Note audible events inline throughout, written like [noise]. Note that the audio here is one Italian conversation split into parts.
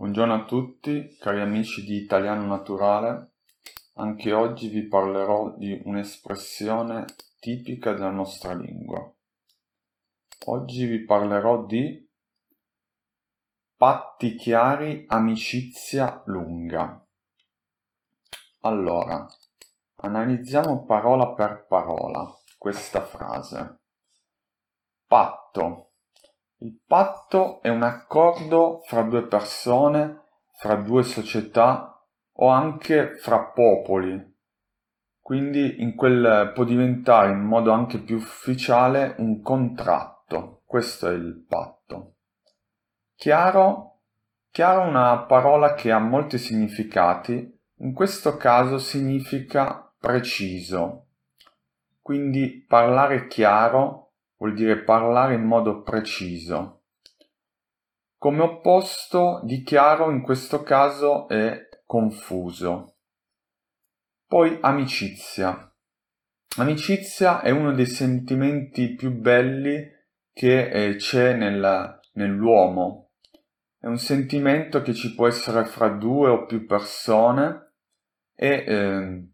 Buongiorno a tutti, cari amici di Italiano Naturale. Anche oggi vi parlerò di un'espressione tipica della nostra lingua. Oggi vi parlerò di patti chiari, amicizia lunga. Allora, analizziamo parola per parola questa frase. Patto il patto è un accordo fra due persone, fra due società o anche fra popoli. Quindi in quel può diventare in modo anche più ufficiale un contratto. Questo è il patto. Chiaro? Chiaro è una parola che ha molti significati. In questo caso significa preciso. Quindi parlare chiaro vuol dire parlare in modo preciso. Come opposto di chiaro in questo caso è confuso. Poi amicizia. Amicizia è uno dei sentimenti più belli che eh, c'è nel, nell'uomo. È un sentimento che ci può essere fra due o più persone e eh,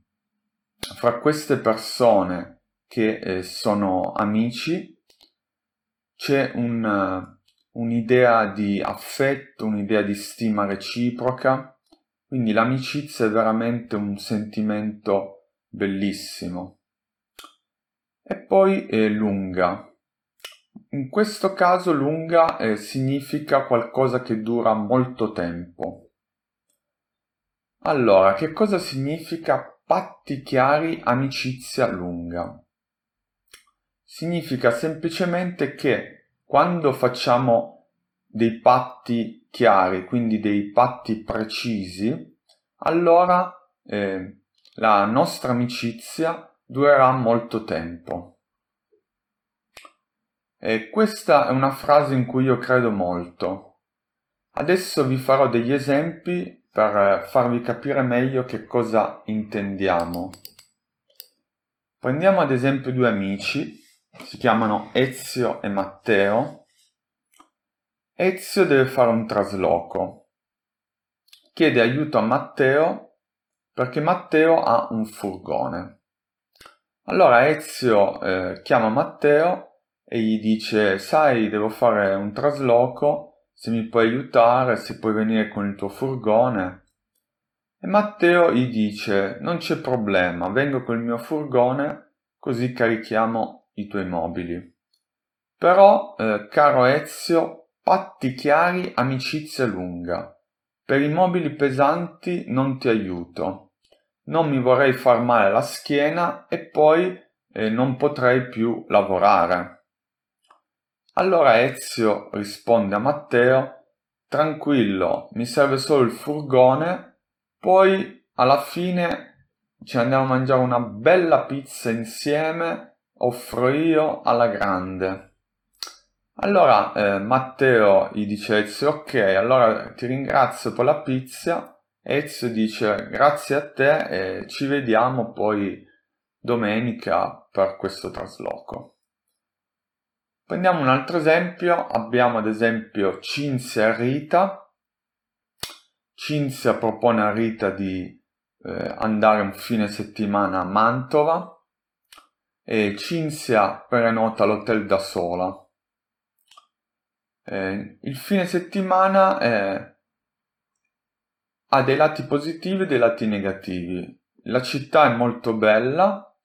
fra queste persone che eh, sono amici c'è un, un'idea di affetto, un'idea di stima reciproca, quindi l'amicizia è veramente un sentimento bellissimo. E poi è lunga. In questo caso lunga eh, significa qualcosa che dura molto tempo. Allora, che cosa significa patti chiari, amicizia lunga? Significa semplicemente che quando facciamo dei patti chiari, quindi dei patti precisi, allora eh, la nostra amicizia durerà molto tempo. E questa è una frase in cui io credo molto. Adesso vi farò degli esempi per farvi capire meglio che cosa intendiamo. Prendiamo ad esempio due amici si chiamano Ezio e Matteo. Ezio deve fare un trasloco. Chiede aiuto a Matteo perché Matteo ha un furgone. Allora Ezio eh, chiama Matteo e gli dice sai devo fare un trasloco, se mi puoi aiutare, se puoi venire con il tuo furgone. E Matteo gli dice non c'è problema, vengo col mio furgone così carichiamo i tuoi mobili. Però, eh, caro Ezio, patti chiari, amicizia lunga. Per i mobili pesanti non ti aiuto. Non mi vorrei far male la schiena e poi eh, non potrei più lavorare. Allora Ezio risponde a Matteo Tranquillo, mi serve solo il furgone, poi alla fine ci andiamo a mangiare una bella pizza insieme offro io alla grande. Allora eh, Matteo gli dice Ezio, ok, allora ti ringrazio per la pizza. Ezio dice grazie a te e ci vediamo poi domenica per questo trasloco. Prendiamo un altro esempio, abbiamo ad esempio Cinzia e Rita. Cinzia propone a Rita di eh, andare un fine settimana a Mantova e Cinzia prenota l'hotel da sola. Eh, il fine settimana eh, ha dei lati positivi e dei lati negativi. La città è molto bella,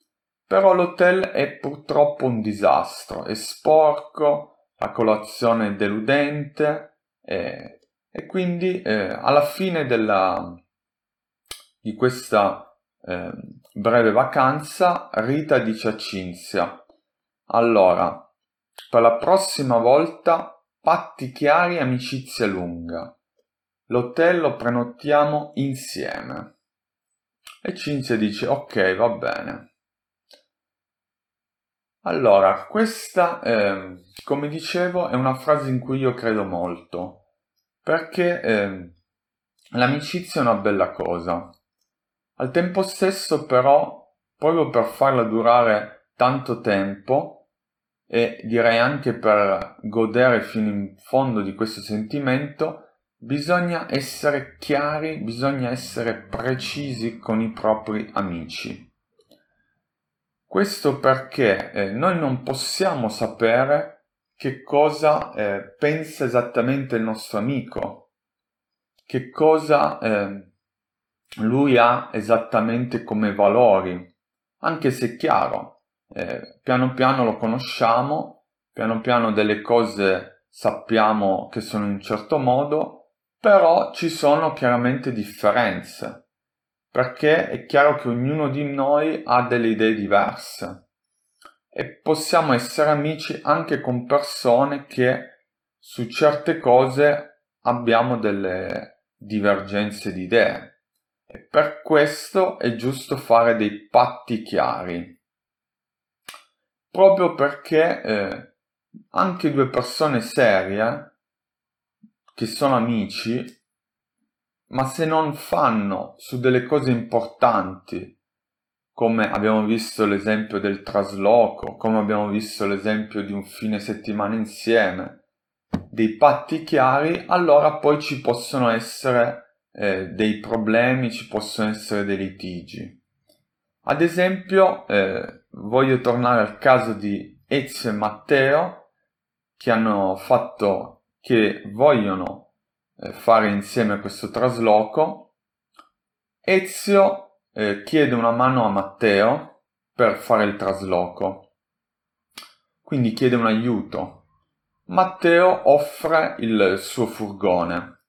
però l'hotel è purtroppo un disastro, è sporco, la colazione è deludente e, e quindi eh, alla fine della, di questa eh, breve vacanza, Rita dice a Cinzia, allora, per la prossima volta patti chiari e amicizia lunga. L'hotel lo prenotiamo insieme. E Cinzia dice ok, va bene. Allora, questa, eh, come dicevo, è una frase in cui io credo molto, perché eh, l'amicizia è una bella cosa. Al tempo stesso però, proprio per farla durare tanto tempo e direi anche per godere fino in fondo di questo sentimento, bisogna essere chiari, bisogna essere precisi con i propri amici. Questo perché eh, noi non possiamo sapere che cosa eh, pensa esattamente il nostro amico, che cosa eh, lui ha esattamente come valori, anche se è chiaro, eh, piano piano lo conosciamo, piano piano delle cose sappiamo che sono in un certo modo, però ci sono chiaramente differenze, perché è chiaro che ognuno di noi ha delle idee diverse e possiamo essere amici anche con persone che su certe cose abbiamo delle divergenze di idee. E per questo è giusto fare dei patti chiari. Proprio perché eh, anche due persone serie che sono amici, ma se non fanno su delle cose importanti, come abbiamo visto l'esempio del trasloco, come abbiamo visto l'esempio di un fine settimana insieme, dei patti chiari, allora poi ci possono essere eh, dei problemi, ci possono essere dei litigi. Ad esempio, eh, voglio tornare al caso di Ezio e Matteo, che hanno fatto che vogliono eh, fare insieme questo trasloco. Ezio eh, chiede una mano a Matteo per fare il trasloco, quindi chiede un aiuto. Matteo offre il suo furgone.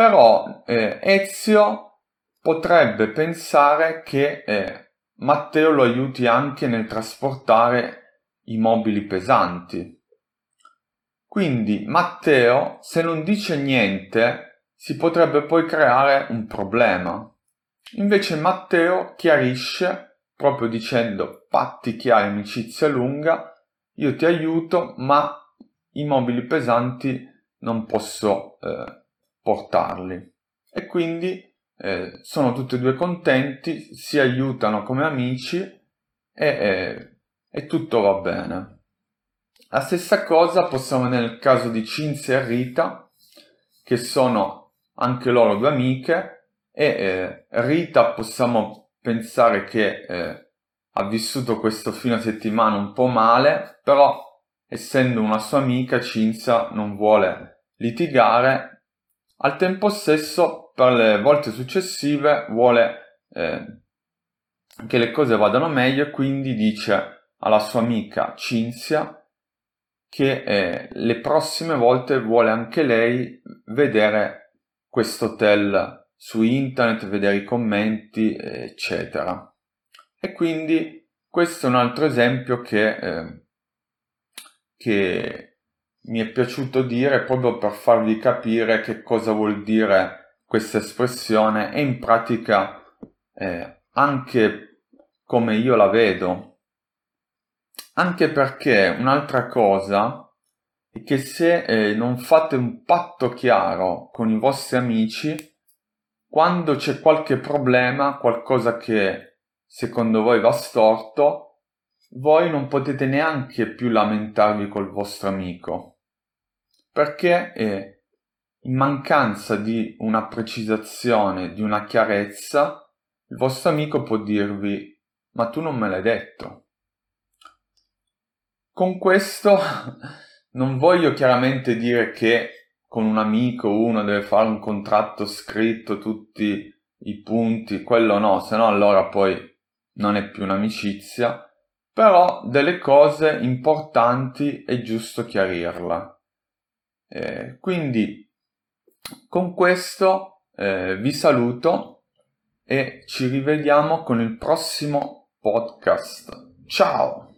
Però eh, Ezio potrebbe pensare che eh, Matteo lo aiuti anche nel trasportare i mobili pesanti. Quindi Matteo, se non dice niente, si potrebbe poi creare un problema. Invece Matteo chiarisce proprio dicendo patti chiari, amicizia lunga, io ti aiuto, ma i mobili pesanti non posso eh, portarli. E quindi eh, sono tutti e due contenti, si aiutano come amici e, eh, e tutto va bene. La stessa cosa possiamo nel caso di Cinzia e Rita, che sono anche loro due amiche, e eh, Rita possiamo pensare che eh, ha vissuto questo fine settimana un po' male, però essendo una sua amica Cinzia non vuole litigare, al tempo stesso per le volte successive vuole eh, che le cose vadano meglio e quindi dice alla sua amica Cinzia che eh, le prossime volte vuole anche lei vedere questo hotel su internet, vedere i commenti, eccetera. E quindi questo è un altro esempio che, eh, che mi è piaciuto dire proprio per farvi capire che cosa vuol dire questa espressione e in pratica eh, anche come io la vedo anche perché un'altra cosa è che se eh, non fate un patto chiaro con i vostri amici, quando c'è qualche problema, qualcosa che secondo voi va storto, voi non potete neanche più lamentarvi col vostro amico. Perché eh, in mancanza di una precisazione, di una chiarezza, il vostro amico può dirvi ma tu non me l'hai detto. Con questo [laughs] non voglio chiaramente dire che con un amico uno deve fare un contratto scritto tutti i punti, quello no, se no allora poi non è più un'amicizia, però delle cose importanti è giusto chiarirla. Eh, quindi con questo eh, vi saluto e ci rivediamo con il prossimo podcast. Ciao!